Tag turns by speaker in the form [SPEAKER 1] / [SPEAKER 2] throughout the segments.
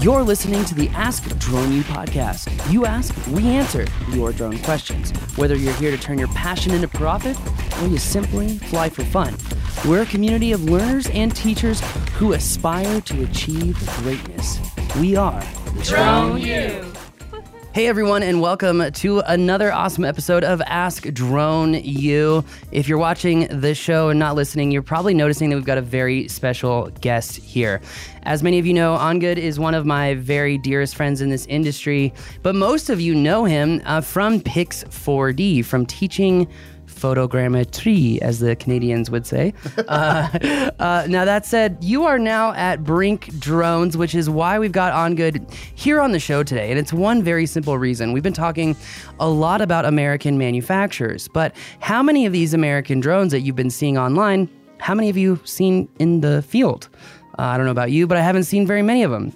[SPEAKER 1] You're listening to the Ask Drone U podcast. You ask, we answer your drone questions. Whether you're here to turn your passion into profit or you simply fly for fun, we're a community of learners and teachers who aspire to achieve greatness. We are
[SPEAKER 2] Drone U.
[SPEAKER 1] Hey everyone, and welcome to another awesome episode of Ask Drone U. If you're watching this show and not listening, you're probably noticing that we've got a very special guest here. As many of you know, Angad is one of my very dearest friends in this industry, but most of you know him uh, from Pix 4D, from teaching photogrammetry, as the Canadians would say. uh, uh, now, that said, you are now at Brinc Drones, which is why we've got Angad here on the show today. And it's one very simple reason. We've been talking a lot about American manufacturers, but how many of these American drones that you've been seeing online, how many have you seen in the field? Uh, I don't know about you, but I haven't seen very many of them.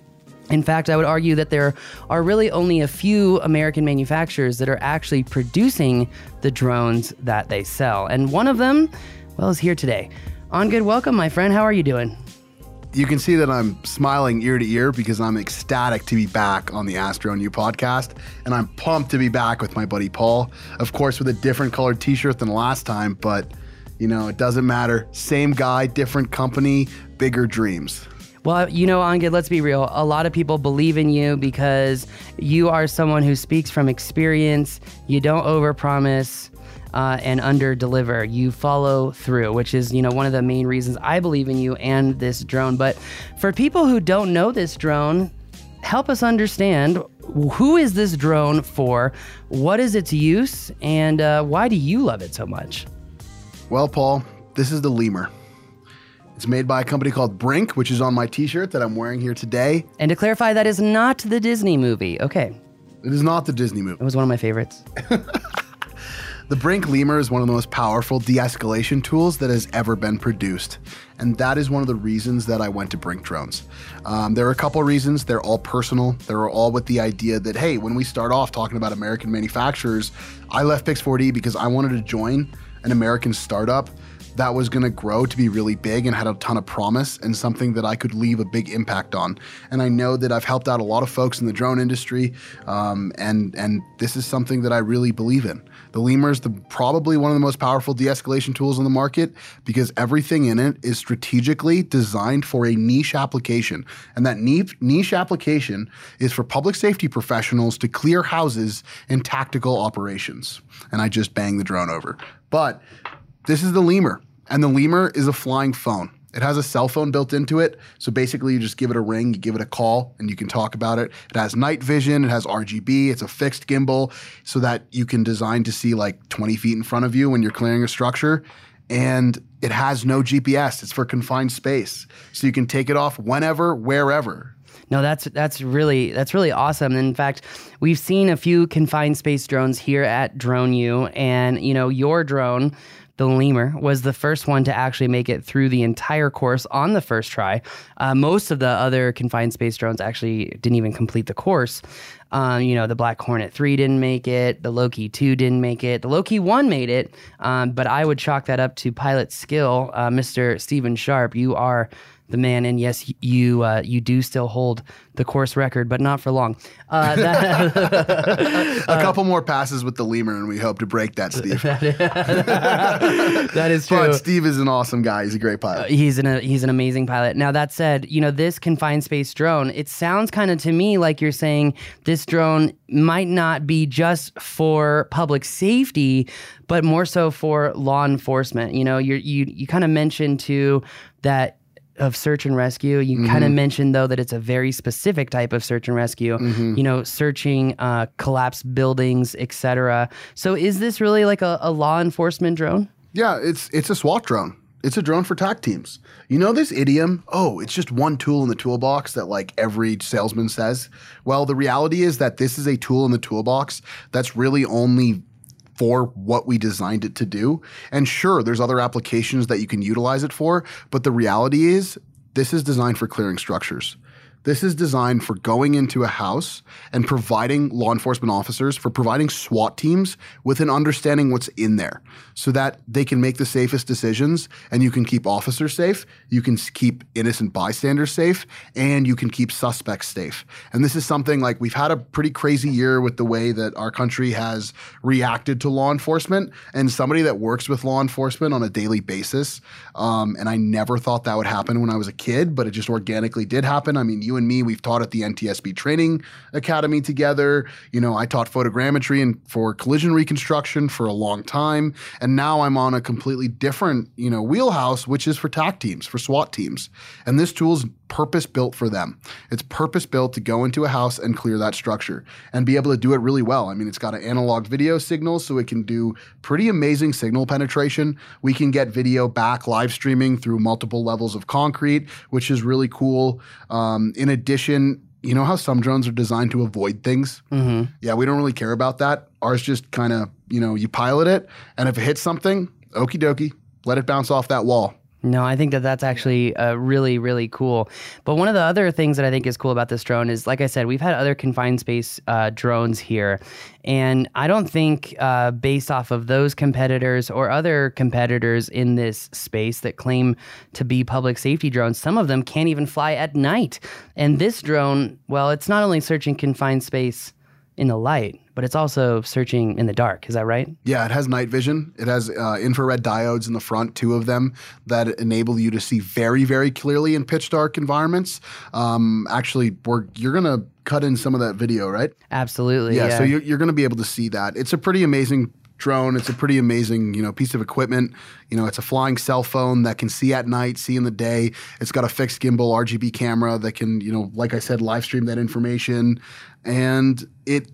[SPEAKER 1] In fact, I would argue that there are really only a few American manufacturers that are actually producing the drones that they sell. And one of them, well, is here today. Angad welcome, my friend. How are you doing?
[SPEAKER 3] You can see that I'm smiling ear to ear because I'm ecstatic to be back on the Ask Drone U podcast. And I'm pumped to be back with my buddy Paul. Of course, with a different colored t shirt than last time, but you know, it doesn't matter. Same guy, different company, bigger dreams.
[SPEAKER 1] Well, you know, Angad, let's be real. A lot of people believe in you because you are someone who speaks from experience. You don't overpromise. Uh, and under deliver. You follow through, which is you know one of the main reasons I believe in you and this drone. But for people who don't know this drone, help us understand who is this drone for, what is its use, and uh, why do you love it so much?
[SPEAKER 3] Well, Paul, this is the Lemur. It's made by a company called Brinc, which is on my t shirt that I'm wearing here today.
[SPEAKER 1] And to clarify, that is not the Disney movie. Okay.
[SPEAKER 3] It is not the Disney movie.
[SPEAKER 1] It was one of my favorites.
[SPEAKER 3] the Brinc Lemur is one of the most powerful de escalation tools that has ever been produced. And that is one of the reasons that I went to Brinc Drones. Um, there are a couple of reasons. They're all personal. They're all with the idea that, hey, when we start off talking about American manufacturers, I left Pix4D because I wanted to join an American startup that was going to grow to be really big and had a ton of promise and something that I could leave a big impact on. And I know that I've helped out a lot of folks in the drone industry, um, and and this is something that I really believe in. The Lemur is the, probably one of the most powerful de-escalation tools on the market because everything in it is strategically designed for a niche application, and that niche, niche application is for public safety professionals to clear houses in tactical operations. And I just banged the drone over, but this is the Lemur, and the Lemur is a flying phone. It has a cell phone built into it. So basically, you just give it a ring, you give it a call, and you can talk about it. It has night vision, it has RGB, it's a fixed gimbal so that you can design to see like 20 feet in front of you when you're clearing a structure. And it has no GPS, it's for confined space. So you can take it off whenever, wherever.
[SPEAKER 1] No, that's that's really that's really awesome. In fact, we've seen a few confined space drones here at Drone and you know your drone the lemur was the first one to actually make it through the entire course on the first try. Uh, most of the other confined space drones actually didn't even complete the course. Um, you know, the Black Hornet 3 didn't make it, the Loki 2 didn't make it, the Loki 1 made it, um, but I would chalk that up to pilot skill. Uh, Mr. Stephen Sharp, you are the man, and yes, you uh, you do still hold the course record, but not for long. Uh, that,
[SPEAKER 3] a couple more passes with the lemur, and we hope to break that, Steve.
[SPEAKER 1] that is true.
[SPEAKER 3] But Steve is an awesome guy. He's a great pilot.
[SPEAKER 1] Uh, he's an he's an amazing pilot. Now that said, you know this confined space drone. It sounds kind of to me like you're saying this drone might not be just for public safety, but more so for law enforcement. You know, you you you kind of mentioned too that of search and rescue. You mm-hmm. kind of mentioned though that it's a very specific type of search and rescue. Mm-hmm. You know, searching uh, collapsed buildings, etc. So, is this really like a, a law enforcement drone?
[SPEAKER 3] Yeah, it's it's a SWAT drone. It's a drone for TAC teams. You know this idiom? Oh, it's just one tool in the toolbox that like every salesman says. Well, the reality is that this is a tool in the toolbox that's really only for what we designed it to do. And sure, there's other applications that you can utilize it for, but the reality is this is designed for clearing structures. This is designed for going into a house and providing law enforcement officers, for providing SWAT teams with an understanding what's in there so that they can make the safest decisions and you can keep officers safe, you can keep innocent bystanders safe, and you can keep suspects safe. And this is something like we've had a pretty crazy year with the way that our country has reacted to law enforcement. And somebody that works with law enforcement on a daily basis, um, and I never thought that would happen when I was a kid, but it just organically did happen. I mean, you and me, we've taught at the NTSB Training Academy together. You know, I taught photogrammetry and for collision reconstruction for a long time. And now I'm on a completely different, you know, wheelhouse, which is for TAC teams, for SWAT teams. And this tool's purpose built for them. It's purpose built to go into a house and clear that structure and be able to do it really well. I mean, it's got an analog video signal, so it can do pretty amazing signal penetration. We can get video back live streaming through multiple levels of concrete, which is really cool. Um, in addition, you know how some drones are designed to avoid things? Mm-hmm. Yeah, we don't really care about that. Ours just kind of, you know, you pilot it, and if it hits something, okie dokie, let it bounce off that wall.
[SPEAKER 1] No, I think that that's actually uh, really, really cool. But one of the other things that I think is cool about this drone is, like I said, we've had other confined space uh, drones here. And I don't think, uh, based off of those competitors or other competitors in this space that claim to be public safety drones, some of them can't even fly at night. And this drone, well, it's not only searching confined space in the light, but it's also searching in the dark. Is that right?
[SPEAKER 3] Yeah, it has night vision. It has uh, infrared diodes in the front, two of them, that enable you to see very, very clearly in pitch dark environments. Um, actually, we're, you're going to cut in some of that video, right?
[SPEAKER 1] Absolutely.
[SPEAKER 3] Yeah,
[SPEAKER 1] Yeah.
[SPEAKER 3] so you're, you're going to be able to see that. It's a pretty amazing drone. It's a pretty amazing, you know, piece of equipment. You know, it's a flying cell phone that can see at night, see in the day. It's got a fixed gimbal RGB camera that can, you know, like I said, live stream that information. And it,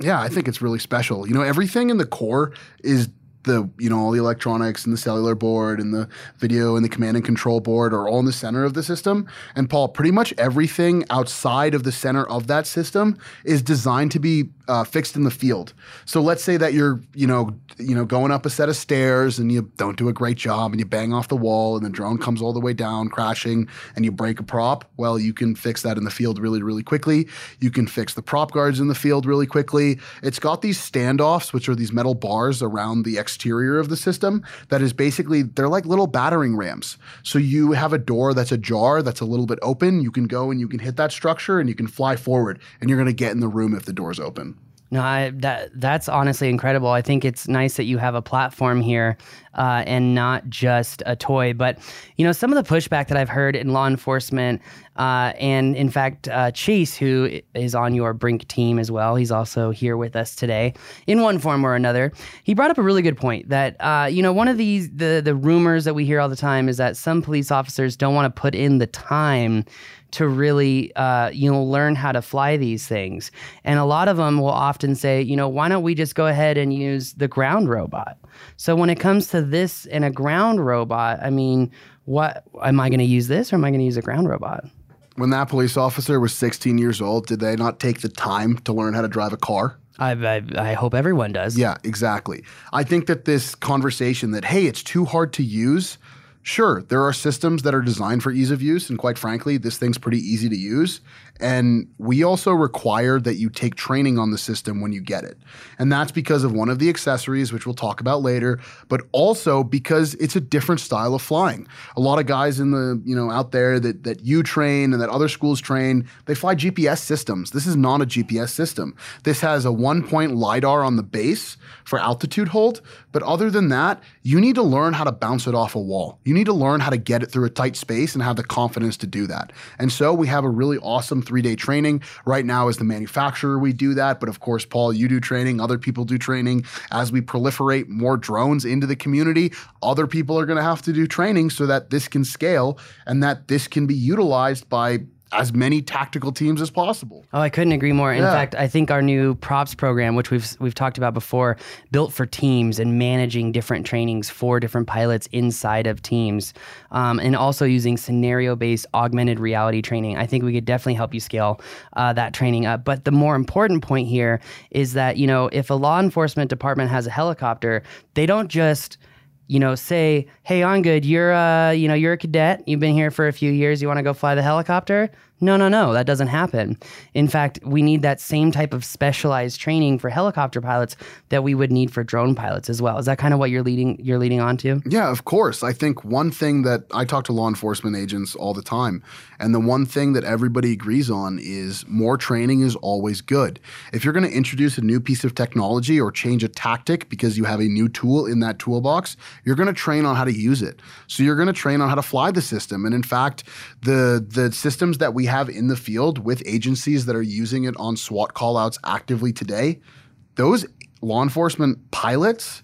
[SPEAKER 3] yeah, I think it's really special. You know, everything in the core is the you know all the electronics and the cellular board and the video and the command and control board are all in the center of the system. And paul pretty much everything outside of the center of that system is designed to be uh, fixed in the field. So let's say that you're you know you know going up a set of stairs and you don't do a great job and you bang off the wall and the drone comes all the way down crashing and you break a prop. Well you can fix that in the field really really quickly. You can fix the prop guards in the field really quickly. It's got these standoffs which are these metal bars around the exterior of the system that is basically they're like little battering rams. So you have a door that's ajar that's a little bit open, you can go and you can hit that structure and you can fly forward and you're going to get in the room if the door's open.
[SPEAKER 1] No, I, that that's honestly incredible. I think it's nice that you have a platform here uh, and not just a toy. But you know, some of the pushback that I've heard in law enforcement, uh, and in fact, uh, Chase, who is on your Brinc team as well, he's also here with us today in one form or another. He brought up a really good point that uh, you know one of these the the rumors that we hear all the time is that some police officers don't want to put in the time to really uh, you know learn how to fly these things and a lot of them will often say you know why don't we just go ahead and use the ground robot so when it comes to this and a ground robot i mean what am i going to use this or am i going to use a ground robot
[SPEAKER 3] When that police officer was 16 years old, did they not take the time to learn how to drive a car?
[SPEAKER 1] I, I, I hope everyone does
[SPEAKER 3] Yeah, exactly. I think that this conversation that, hey, it's too hard to use, sure, there are systems that are designed for ease of use. And quite frankly, this thing's pretty easy to use. And we also require that you take training on the system when you get it. And that's because of one of the accessories, which we'll talk about later, but also because it's a different style of flying. A lot of guys in the, you know, out there that, that you train and that other schools train, they fly GPS systems. This is not a GPS system. This has a one point LiDAR on the base for altitude hold. But other than that, you need to learn how to bounce it off a wall. You need to learn how to get it through a tight space and have the confidence to do that. And so we have a really awesome three day training. Right now, as the manufacturer, we do that. But of course, Paul, you do training, other people do training. As we proliferate more drones into the community, other people are going to have to do training so that this can scale and that this can be utilized by as many tactical teams as possible.
[SPEAKER 1] Oh, I couldn't agree more. In
[SPEAKER 3] Yeah.
[SPEAKER 1] fact, I think our new props program, which we've we've talked about before, built for teams and managing different trainings for different pilots inside of teams, um, and also using scenario-based augmented reality training. I think we could definitely help you scale uh, that training up. But the more important point here is that you know if a law enforcement department has a helicopter, they don't just you know, say, "Hey, Angad, you're uh, you know, you're a cadet. You've been here for a few years. You want to go fly the helicopter?" No, no, no, that doesn't happen. In fact, we need that same type of specialized training for helicopter pilots that we would need for drone pilots as well. Is that kind of what you're leading you're leading on to?
[SPEAKER 3] Yeah, of course. I think one thing that I talk to law enforcement agents all the time, and the one thing that everybody agrees on is more training is always good. If you're going to introduce a new piece of technology or change a tactic because you have a new tool in that toolbox, you're going to train on how to use it. So you're going to train on how to fly the system. And in fact, the the systems that we have in the field with agencies that are using it on SWAT callouts actively today, those law enforcement pilots,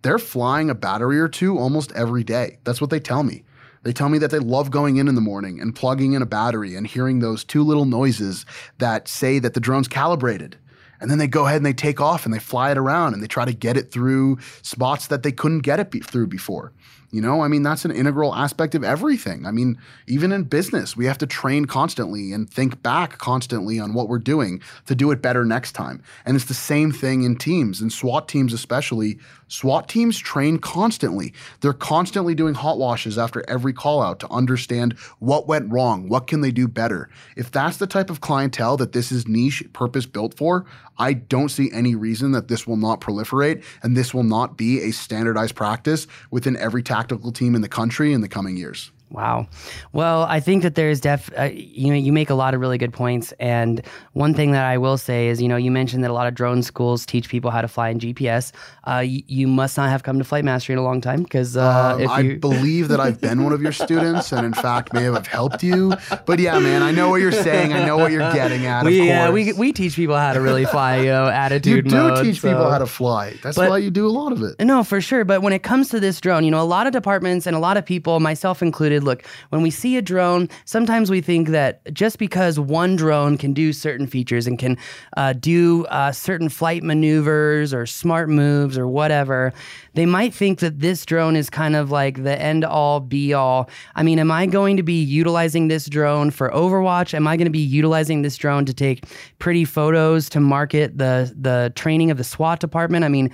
[SPEAKER 3] they're flying a battery or two almost every day. That's what they tell me. They tell me that they love going in in the morning and plugging in a battery and hearing those two little noises that say that the drone's calibrated. And then they go ahead and they take off and they fly it around and they try to get it through spots that they couldn't get it be- through before. You know, I mean, that's an integral aspect of everything. I mean, even in business, we have to train constantly and think back constantly on what we're doing to do it better next time. And it's the same thing in teams, and SWAT teams especially. SWAT teams train constantly. They're constantly doing hot washes after every call out to understand what went wrong, what can they do better. If that's the type of clientele that this is niche purpose built for, I don't see any reason that this will not proliferate and this will not be a standardized practice within every tactical team in the country in the coming years.
[SPEAKER 1] Wow. Well, I think that there's def uh, you know you make a lot of really good points and one thing that I will say is you know you mentioned that a lot of drone schools teach people how to fly in GPS. Uh, y- you must not have come to flight mastery in a long time because uh,
[SPEAKER 3] Um, I
[SPEAKER 1] you
[SPEAKER 3] believe that I've been one of your students, and in fact may have helped you. But yeah, man, I know what you're saying. I know what you're getting at.
[SPEAKER 1] we yeah we we teach people how to really fly you know
[SPEAKER 3] you
[SPEAKER 1] attitude
[SPEAKER 3] do
[SPEAKER 1] mode,
[SPEAKER 3] teach
[SPEAKER 1] so-
[SPEAKER 3] people how to fly. That's
[SPEAKER 1] But-
[SPEAKER 3] why you do a lot of it.
[SPEAKER 1] No, for sure. But when it comes to this drone, you know, a lot of departments and a lot of people, myself included, look, when we see a drone, sometimes we think that just because one drone can do certain features and can uh, do uh, certain flight maneuvers or smart moves or whatever, they might think that this drone is kind of like the end all be all. I mean, am I going to be utilizing this drone for Overwatch? Am I going to be utilizing this drone to take pretty photos to market the the training of the SWAT department? I mean,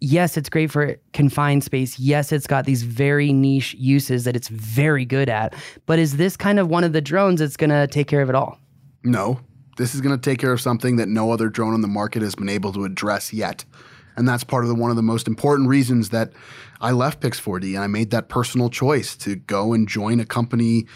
[SPEAKER 1] yes, it's great for confined space. Yes, it's got these very niche uses that it's very good at. But is this kind of one of the drones that's going to take care of it all?
[SPEAKER 3] No, this is going to take care of something that no other drone on the market has been able to address yet. And that's part of the, one of the most important reasons that I left Pix4D and I made that personal choice to go and join a company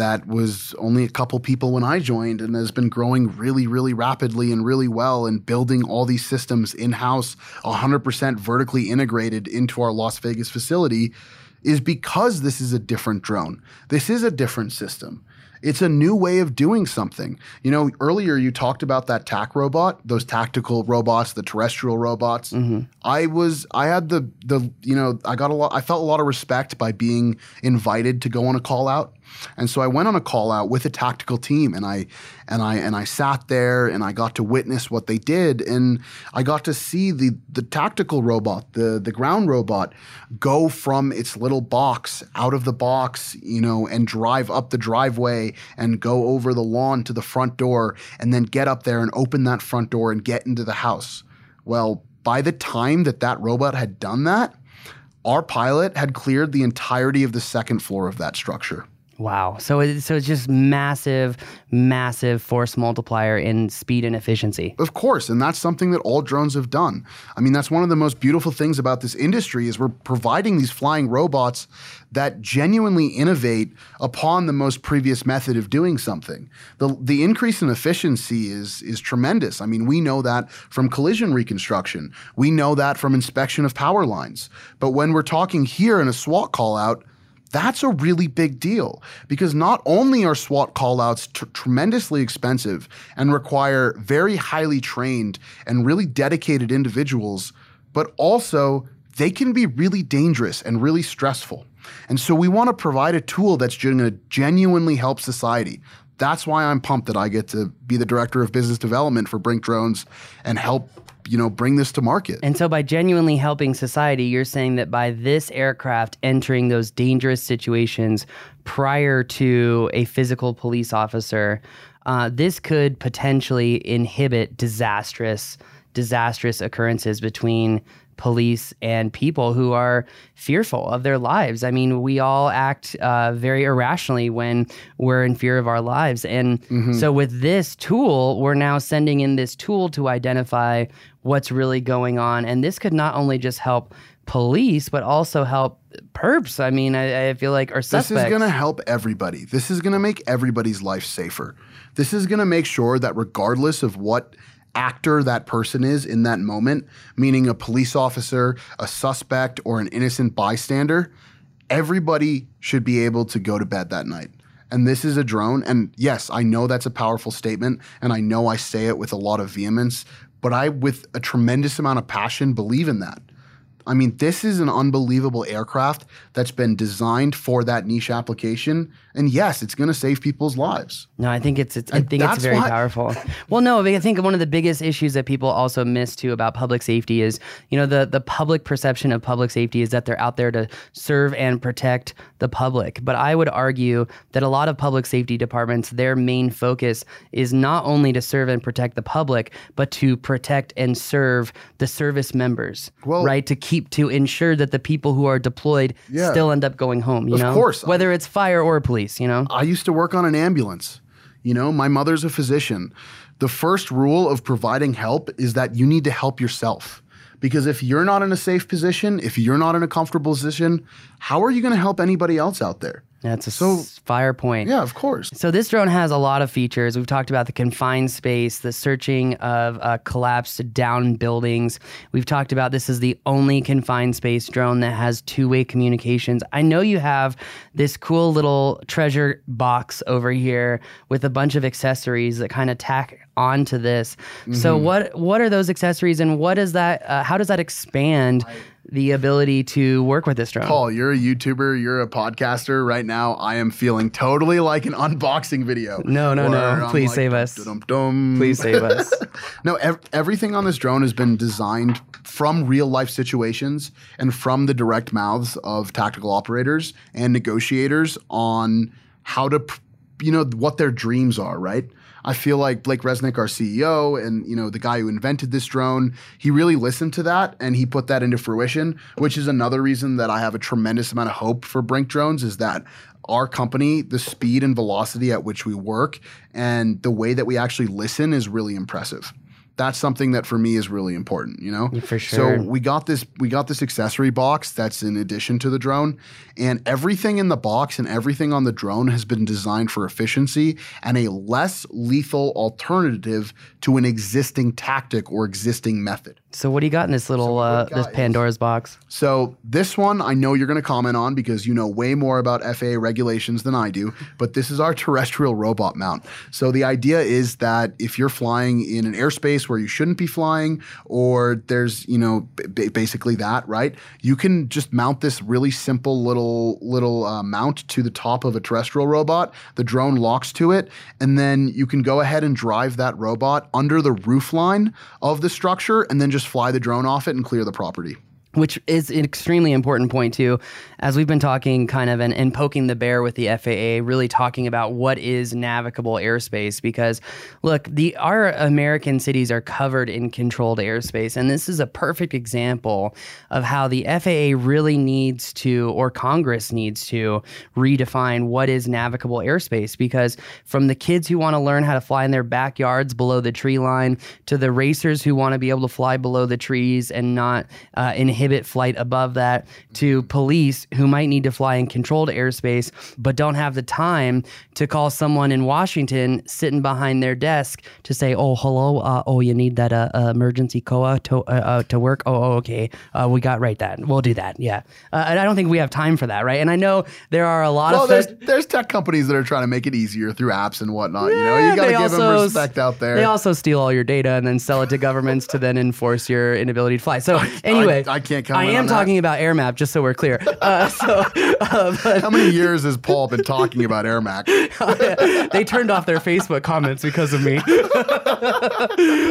[SPEAKER 3] that was only a couple people when I joined and has been growing really, really rapidly and really well and building all these systems in house, 100% vertically integrated into our Las Vegas facility is because this is a different drone. This is a different system. It's a new way of doing something. You know, earlier you talked about that TAC robot, those tactical robots, the terrestrial robots. Mm-hmm. I was, I had the, the, you know, I got a lot, I felt a lot of respect by being invited to go on a call out. And so I went on a call out with a tactical team and I and I and I sat there and I got to witness what they did and I got to see the the tactical robot, the the ground robot go from its little box out of the box, you know, and drive up the driveway and go over the lawn to the front door and then get up there and open that front door and get into the house. Well, by the time that that robot had done that, our pilot had cleared the entirety of the second floor of that structure.
[SPEAKER 1] Wow. So it, so it's just massive, massive force multiplier in speed and efficiency.
[SPEAKER 3] Of course, and that's something that all drones have done. I mean, that's one of the most beautiful things about this industry is we're providing these flying robots that genuinely innovate upon the most previous method of doing something. The the increase in efficiency is is tremendous. I mean, we know that from collision reconstruction. We know that from inspection of power lines. But when we're talking here in a SWAT call out, that's a really big deal because not only are SWAT callouts t- tremendously expensive and require very highly trained and really dedicated individuals, but also they can be really dangerous and really stressful. And so we want to provide a tool that's going to genuinely help society. That's why I'm pumped that I get to be the director of business development for Brinc Drones and help, you know, bring this to market.
[SPEAKER 1] And so, by genuinely helping society, you're saying that by this aircraft entering those dangerous situations prior to a physical police officer, uh, this could potentially inhibit disastrous, disastrous occurrences between police and people who are fearful of their lives. I mean, we all act uh, very irrationally when we're in fear of our lives. And
[SPEAKER 3] Mm-hmm.
[SPEAKER 1] so, with this tool, we're now sending in this tool to identify what's really going on. And this could not only just help police, but also help perps. I mean, I, I feel like, or
[SPEAKER 3] This is going to help everybody. This is going to make everybody's life safer. This is going to make sure that regardless of what actor that person is in that moment, meaning a police officer, a suspect, or an innocent bystander, everybody should be able to go to bed that night. And this is a drone. And yes, I know that's a powerful statement. And I know I say it with a lot of vehemence, but I, with a tremendous amount of passion, believe in that. I mean, this is an unbelievable aircraft that's been designed for that niche application. And yes, it's going to save people's lives.
[SPEAKER 1] No, I think it's, it's I think it's very
[SPEAKER 3] why-
[SPEAKER 1] powerful. Well, no, I think one of the biggest issues that people also miss too about public safety is, you know, the the public perception of public safety is that they're out there to serve and protect the public. But I would argue that a lot of public safety departments, their main focus is not only to serve and protect the public, but to protect and serve the service members,
[SPEAKER 3] Well-
[SPEAKER 1] right? To keep to ensure that the people who are deployed
[SPEAKER 3] Yeah.
[SPEAKER 1] still end up going home. You
[SPEAKER 3] Of
[SPEAKER 1] know,
[SPEAKER 3] course.
[SPEAKER 1] whether it's fire or police. You know.
[SPEAKER 3] I used to work on an ambulance. You know, my mother's a physician. The first rule of providing help is that you need to help yourself. Because if you're not in a safe position, if you're not in a comfortable position, how are you going to help anybody else out there?
[SPEAKER 1] That's a
[SPEAKER 3] So-
[SPEAKER 1] s- fire point.
[SPEAKER 3] Yeah, of course.
[SPEAKER 1] So this drone has a lot of features. We've talked about the confined space, the searching of uh, collapsed down buildings. We've talked about this is the only confined space drone that has two-way communications. I know you have this cool little treasure box over here with a bunch of accessories that kind of tack onto this. So
[SPEAKER 3] Mm-hmm.
[SPEAKER 1] what what are those accessories, and what is that? Uh, how does that expand the ability to work with this drone?
[SPEAKER 3] Paul, you're a YouTuber, you're a podcaster. Right now, I am feeling totally like an unboxing video.
[SPEAKER 1] No, no, no.
[SPEAKER 3] I'm
[SPEAKER 1] Please
[SPEAKER 3] like,
[SPEAKER 1] save us.
[SPEAKER 3] dum-dum-dum.
[SPEAKER 1] Please save us.
[SPEAKER 3] No, ev- everything on this drone has been designed from real life situations and from the direct mouths of tactical operators and negotiators on how to, pr- you know, what their dreams are, right? I feel like Blake Resnick, our CEO, and you know the guy who invented this drone, he really listened to that and he put that into fruition. Which is another reason that I have a tremendous amount of hope for Brinc Drones is that our company, the speed and velocity at which we work, and the way that we actually listen is really impressive. That's something that for me is really important, you know.
[SPEAKER 1] For sure.
[SPEAKER 3] So we got this we got this accessory box that's in addition to the drone, and everything in the box and everything on the drone has been designed for efficiency and a less lethal alternative to an existing tactic or existing method.
[SPEAKER 1] So what do you got in this little uh, this Pandora's box?
[SPEAKER 3] So this one I know you're going to comment on because you know way more about FAA regulations than I do, but this is our terrestrial robot mount. So the idea is that if you're flying in an airspace where you shouldn't be flying or there's, you know, b- basically that, right? You can just mount this really simple little little uh, mount to the top of a terrestrial robot. The drone locks to it and then you can go ahead and drive that robot under the roof line of the structure and then just fly the drone off it and clear the property.
[SPEAKER 1] Which is an extremely important point too as we've been talking kind of and, and poking the bear with the faa really talking about what is navigable airspace because look the our american cities are covered in controlled airspace and this is a perfect example of how the faa really needs to or congress needs to redefine what is navigable airspace because from the kids who want to learn how to fly in their backyards below the tree line to the racers who want to be able to fly below the trees and not uh, inhibit flight above that to police who might need to fly in controlled airspace but don't have the time to call someone in Washington sitting behind their desk to say, "Oh, hello. Uh, oh, you need that uh, uh, emergency COA to uh, uh, to work. Oh, oh, okay. Uh, we got right that. We'll do that. Yeah. Uh, and I don't think we have time for that, right? And I know there are a lot
[SPEAKER 3] Well,
[SPEAKER 1] of
[SPEAKER 3] there's there's tech companies that are trying to make it easier through apps and whatnot. you know,
[SPEAKER 1] Yeah,
[SPEAKER 3] you got to give them
[SPEAKER 1] also-
[SPEAKER 3] respect out there.
[SPEAKER 1] They also steal all your data and then sell it to governments to then enforce your inability to fly. So anyway,
[SPEAKER 3] I, I can't comment.
[SPEAKER 1] I am
[SPEAKER 3] on that.
[SPEAKER 1] talking about AirMap, just so we're clear. Uh, so, uh, but
[SPEAKER 3] How many years has Paul been talking about AirMap?
[SPEAKER 1] they turned off their Facebook comments because of me.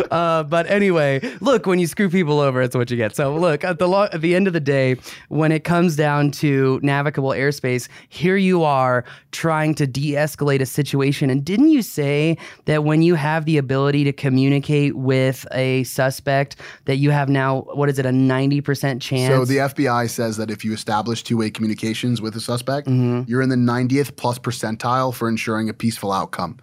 [SPEAKER 1] uh, but anyway, look, when you screw people over, it's what you get. So look, at the lo- at the end of the day, when it comes down to navigable airspace, here you are trying to de-escalate a situation. And didn't you say that when you have the ability to communicate with a suspect, that you have now what is it a ninety percent chance?
[SPEAKER 3] So the FBI says that if you establish two-way communications with a suspect, you're in the 90th plus percentile for ensuring a peaceful outcome.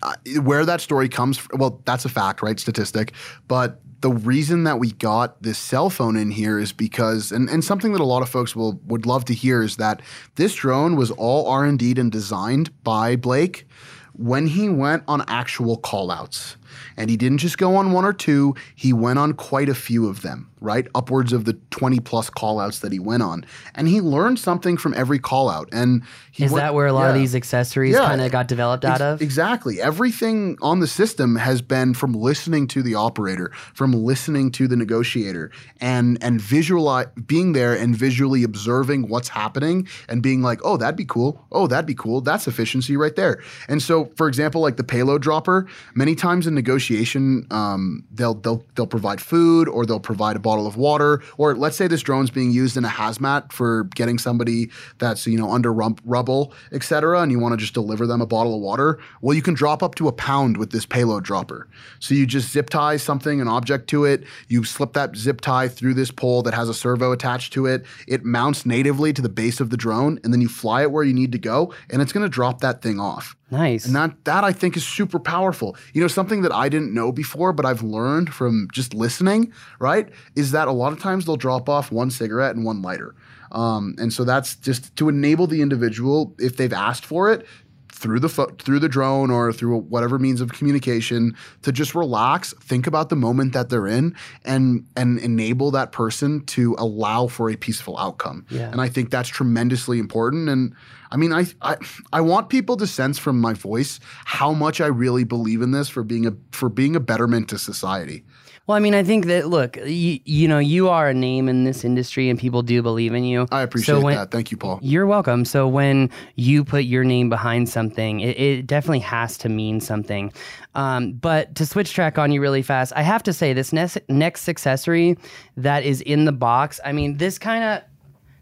[SPEAKER 3] Uh, where that story comes from, well, that's a fact, right? Statistic. But the reason that we got this cell phone in here is because, and, and something that a lot of folks will would love to hear is that this drone was all R&D'd and designed by Blake when he went on actual callouts. And he didn't just go on one or two, he went on quite a few of them, right? Upwards of the 20 plus callouts that he went on. And he learned something from every callout. And he
[SPEAKER 1] is
[SPEAKER 3] went-
[SPEAKER 1] that where a lot of these accessories
[SPEAKER 3] Yeah.
[SPEAKER 1] kind of got developed out of?
[SPEAKER 3] Exactly. Everything on the system has been from listening to the operator, from listening to the negotiator, and and visualize being there and visually observing what's happening and being like, oh, that'd be cool. Oh, that'd be cool. That's efficiency right there. And so, for example, like the payload dropper, many times in negotiation, um, they'll they'll they'll provide food or they'll provide a bottle of water, or let's say this drone's being used in a hazmat for getting somebody that's you know under rump, rubble, et cetera, and you want to just deliver them a bottle of water. Well, you can drop up to a pound with this payload dropper. So you just zip tie something, an object to it. You slip that zip tie through this pole that has a servo attached to it. It mounts natively to the base of the drone, and then you fly it where you need to go, and it's going to drop that thing off.
[SPEAKER 1] Nice.
[SPEAKER 3] And that that I think is super powerful. You know, something that I didn't know before, but I've learned from just listening, right? Is that a lot of times they'll drop off one cigarette and one lighter. Um, and so that's just to enable the individual, if they've asked for it, through the pho- through the drone or through whatever means of communication to just relax think about the moment that they're in and and enable that person to allow for a peaceful outcome
[SPEAKER 1] Yeah.
[SPEAKER 3] and i think that's tremendously important and i mean I, I i want people to sense from my voice how much i really believe in this for being a for being a betterment to society
[SPEAKER 1] Well, I mean, I think that look, you, you know, you are a name in this industry, and people do believe in you.
[SPEAKER 3] i appreciate
[SPEAKER 1] so when,
[SPEAKER 3] that thank you paul
[SPEAKER 1] You're welcome. So when you put your name behind something, it, it definitely has to mean something. Um, but to switch track on you really fast, I have to say this next next accessory that is in the box. I mean, this kind of.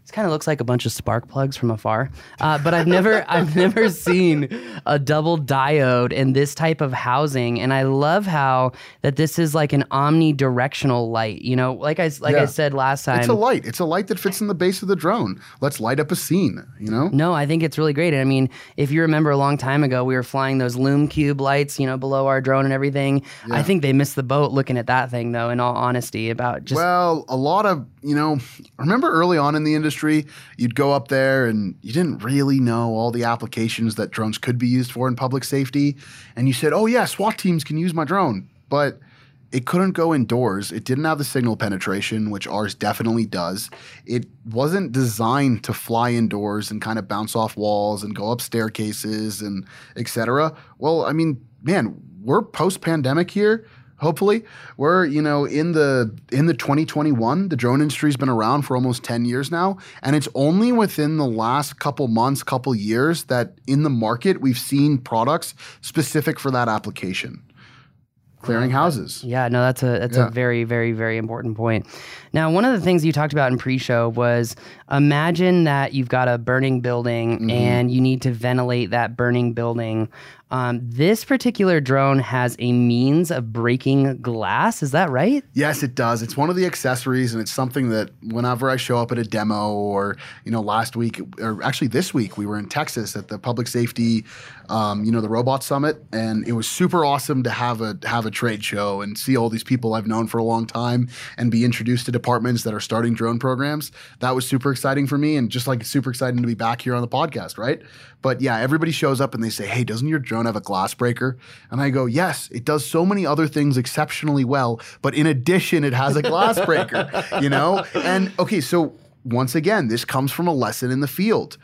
[SPEAKER 1] This kind of looks like a bunch of spark plugs from afar, uh, but I've never, I've never seen a double diode in this type of housing, and I love how that this is like an omnidirectional light. You know, like I, like I said last time,
[SPEAKER 3] it's a light it's a light that fits in the base of the drone let's light up a scene you know
[SPEAKER 1] No, I think it's really great. And I mean, if you remember a long time ago, we were flying those Lume Cube lights, you know, below our drone and everything. I think they missed the boat looking at that thing, though, in all honesty, about just.
[SPEAKER 3] Well, a lot of, you know, remember early on in the industry, you'd go up there and you didn't really know all the applications that drones could be used for in public safety. And you said, oh, yeah, SWAT teams can use my drone. But it couldn't go indoors. It didn't have the signal penetration, which ours definitely does. It wasn't designed to fly indoors and kind of bounce off walls and go up staircases and et cetera. Well, I mean, man, we're post pandemic here hopefully we're you know in the in the 2021 the drone industry's been around for almost 10 years now and it's only within the last couple months couple years that in the market we've seen products specific for that application clearing houses
[SPEAKER 1] Yeah, no, that's a that's
[SPEAKER 3] Yeah.
[SPEAKER 1] a very very very important point. Now, one of the things you talked about in pre-show was imagine that you've got a burning building
[SPEAKER 3] Mm-hmm.
[SPEAKER 1] and you need to ventilate that burning building. Um, this particular drone has a means of breaking glass. Is that right?
[SPEAKER 3] Yes, it does. It's one of the accessories, and it's something that whenever I show up at a demo, or you know, last week or actually this week, we were in Texas at the Public Safety, um, you know, the Robot Summit, and it was super awesome to have a have a trade show and see all these people I've known for a long time and be introduced to departments that are starting drone programs. That was super exciting for me, and just like super exciting to be back here on the podcast, right? But yeah, everybody shows up and they say, "Hey, doesn't your drone have a glass breaker?" And I go, "Yes, it does so many other things exceptionally well, but in addition, it has a glass breaker." You know? And okay, so once again, this comes from a lesson in the field.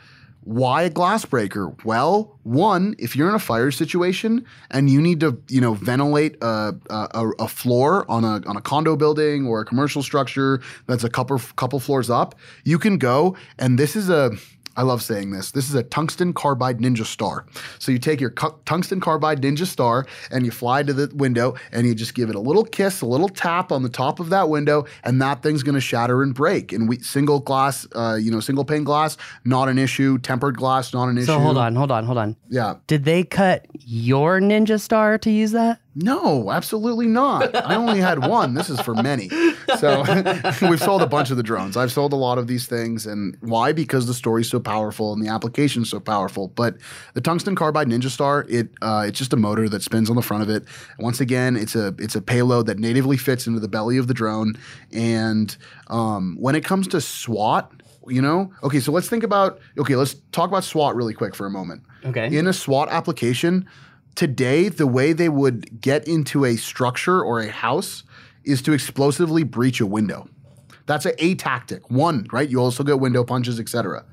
[SPEAKER 3] Why a glass breaker? Well, one, if you're in a fire situation and you need to, you know, ventilate a, a, a floor on a on a condo building or a commercial structure that's a couple couple floors up, you can go and this is a I love saying this. This is a tungsten carbide Ninja Star. So you take your cu- tungsten carbide Ninja Star and you fly to the window and you just give it a little kiss, a little tap on the top of that window, and that thing's going to shatter and break. And we single glass, uh, you know, single pane glass, not an issue. Tempered glass, not an issue.
[SPEAKER 1] So hold on, hold on, hold on.
[SPEAKER 3] Yeah.
[SPEAKER 1] Did they cut your Ninja Star to use that?
[SPEAKER 3] No, absolutely not. I only had one. This is for many. So we've sold a bunch of the drones. I've sold a lot of these things. And why? Because the story's so powerful and the application's so powerful. But the tungsten carbide Ninja Star, it uh, it's just a motor that spins on the front of it. Once again, it's a it's a payload that natively fits into the belly of the drone. And um, when it comes to SWAT, you know, okay, so let's think about okay, let's talk about SWAT really quick for a moment.
[SPEAKER 1] Okay.
[SPEAKER 3] In a SWAT application, today the way they would get into a structure or a house is to explosively breach a window. That's a, a tactic. One, right? You also get window punches, etc.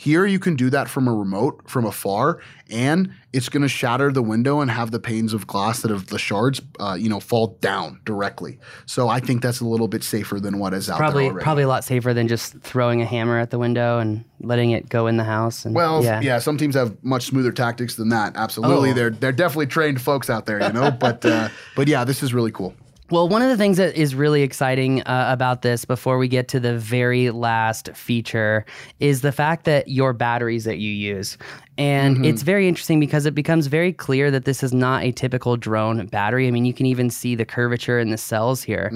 [SPEAKER 3] Here you can do that from a remote, from afar, and it's going to shatter the window and have the panes of glass that have the shards, uh, you know, fall down directly. So I think that's a little bit safer than what is out
[SPEAKER 1] Probably
[SPEAKER 3] there already.
[SPEAKER 1] probably a lot safer than just throwing a hammer at the window and letting it go in the house. And,
[SPEAKER 3] Well,
[SPEAKER 1] yeah.
[SPEAKER 3] yeah. some teams have much smoother tactics than that. Absolutely,
[SPEAKER 1] Oh.
[SPEAKER 3] they're they're definitely trained folks out there, you know. but uh, but yeah, this is really cool.
[SPEAKER 1] Well, one of the things that is really exciting uh, about this before we get to the very last feature is the fact that your batteries that you use. And it's very interesting because it becomes very clear that this is not a typical drone battery. I mean, you can even see the curvature in the cells here.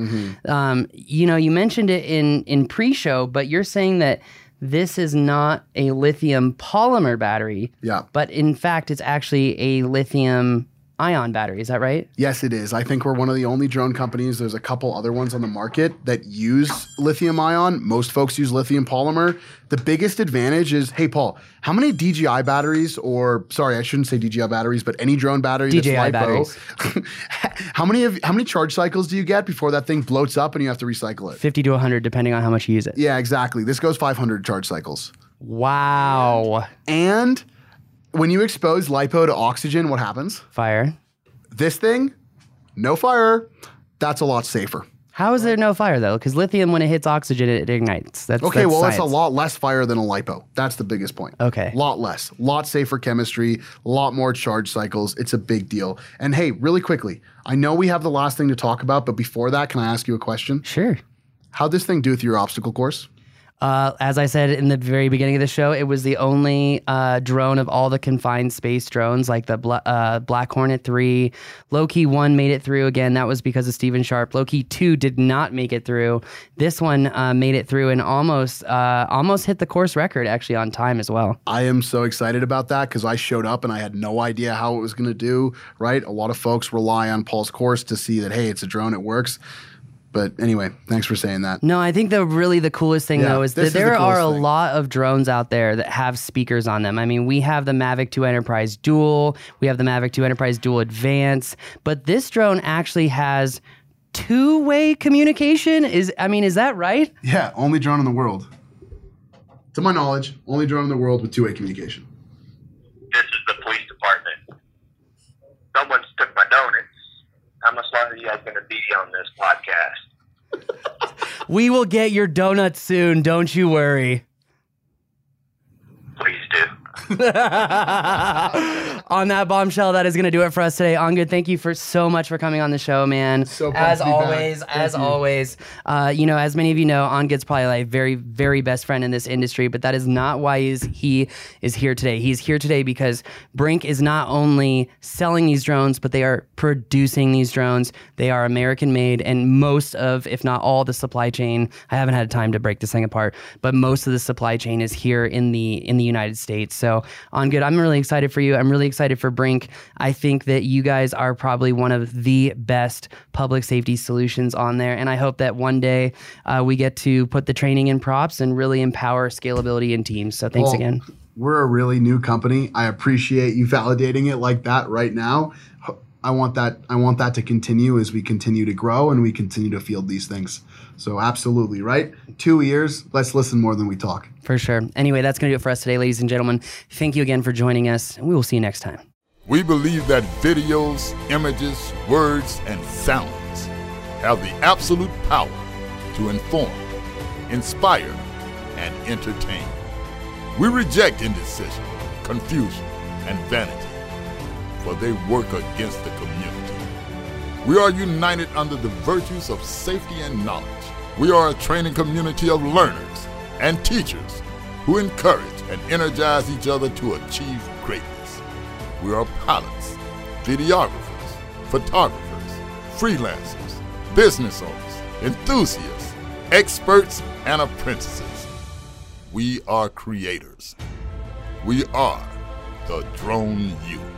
[SPEAKER 1] Um, you know, you mentioned it in, in pre show, but you're saying that this is not a lithium polymer battery,
[SPEAKER 3] Yeah.
[SPEAKER 1] but in fact, it's actually a lithium ion battery. Is that right?
[SPEAKER 3] Yes, it is. I think we're one of the only drone companies. There's a couple other ones on the market that use lithium ion. Most folks use lithium polymer. The biggest advantage is, hey, Paul, how many DJI batteries, or sorry, I shouldn't say DJI batteries, but any drone battery
[SPEAKER 1] DJI
[SPEAKER 3] that's
[SPEAKER 1] batteries.
[SPEAKER 3] How many of how many charge cycles do you get before that thing bloats up and you have to recycle it?
[SPEAKER 1] 50 to 100, depending on how much you use it.
[SPEAKER 3] Yeah, exactly. This goes 500 charge cycles.
[SPEAKER 1] Wow.
[SPEAKER 3] And when you expose lipo to oxygen, what happens?
[SPEAKER 1] Fire.
[SPEAKER 3] This thing, no fire. That's a lot safer.
[SPEAKER 1] How is there no fire though? Because lithium, when it hits oxygen, it ignites. That's
[SPEAKER 3] Okay,
[SPEAKER 1] that's
[SPEAKER 3] well, it's a lot less fire than a lipo. That's the biggest point.
[SPEAKER 1] Okay.
[SPEAKER 3] lot less, lot safer chemistry, lot more charge cycles. It's a big deal. And hey, really quickly, I know we have the last thing to talk about, but before that, can I ask you a question?
[SPEAKER 1] Sure.
[SPEAKER 3] How'd this thing do with your obstacle course?
[SPEAKER 1] Uh, as I said in the very beginning of the show, it was the only uh, drone of all the confined space drones, like the Bla- uh, Black Hornet 3. Loki 1 made it through. Again, that was because of Stephen Sharp. Loki 2 did not make it through. This one uh, made it through and almost uh, almost hit the course record, actually, on time as well.
[SPEAKER 3] I am so excited about that because I showed up and I had no idea how it was going to do, right? A lot of folks rely on Paul's course to see that, hey, it's a drone, it works. But anyway, thanks for saying that.
[SPEAKER 1] No, I think the really the coolest thing
[SPEAKER 3] Yeah,
[SPEAKER 1] though is that
[SPEAKER 3] is the
[SPEAKER 1] there are a
[SPEAKER 3] thing.
[SPEAKER 1] lot of drones out there that have speakers on them. I mean, we have the Mavic 2 Enterprise Dual, we have the Mavic 2 Enterprise Dual Advance, but this drone actually has two-way communication. Is I mean, is that right?
[SPEAKER 3] Yeah, only drone in the world. To my knowledge, only drone in the world with two way communication.
[SPEAKER 2] This is the police department. Someone's took my donuts. How much longer you guys going to be on this podcast?
[SPEAKER 1] We will get your donuts soon, don't you worry. On that bombshell, that is going to do it for us today. Angad, thank you for so much for coming on the show, man.
[SPEAKER 3] So
[SPEAKER 1] as
[SPEAKER 3] to be back.
[SPEAKER 1] always, as
[SPEAKER 3] you.
[SPEAKER 1] always, uh, you know, as many of you know, Angad's probably like very, very best friend in this industry, but that is not why he's, he is here today. He's here today because Brinc is not only selling these drones, but they are producing these drones. They are American made, and most of, if not all, the supply chain. I haven't had time to break this thing apart, but most of the supply chain is here in the in the United States. So Angad, I'm really excited for you. I'm really excited for Brinc. I think that you guys are probably one of the best public safety solutions on there, and I hope that one day uh, we get to put the training in props and really empower scalability in teams. So thanks
[SPEAKER 3] Well,
[SPEAKER 1] again.
[SPEAKER 3] We're a really new company. I appreciate you validating it like that right now. I want that I want that to continue as we continue to grow and we continue to field these things. So absolutely, right? Two ears. Let's listen more than we talk.
[SPEAKER 1] For sure. Anyway, that's going to do it for us today, ladies and gentlemen. Thank you again for joining us, and we will see you next time.
[SPEAKER 4] We believe that videos, images, words, and sounds have the absolute power to inform, inspire, and entertain. We reject indecision, confusion, and vanity, for they work against the community. We are united under the virtues of safety and knowledge. We are a training community of learners and teachers who encourage and energize each other to achieve greatness. We are pilots, videographers, photographers, freelancers, business owners, enthusiasts, experts, and apprentices. We are creators. We are the Drone U.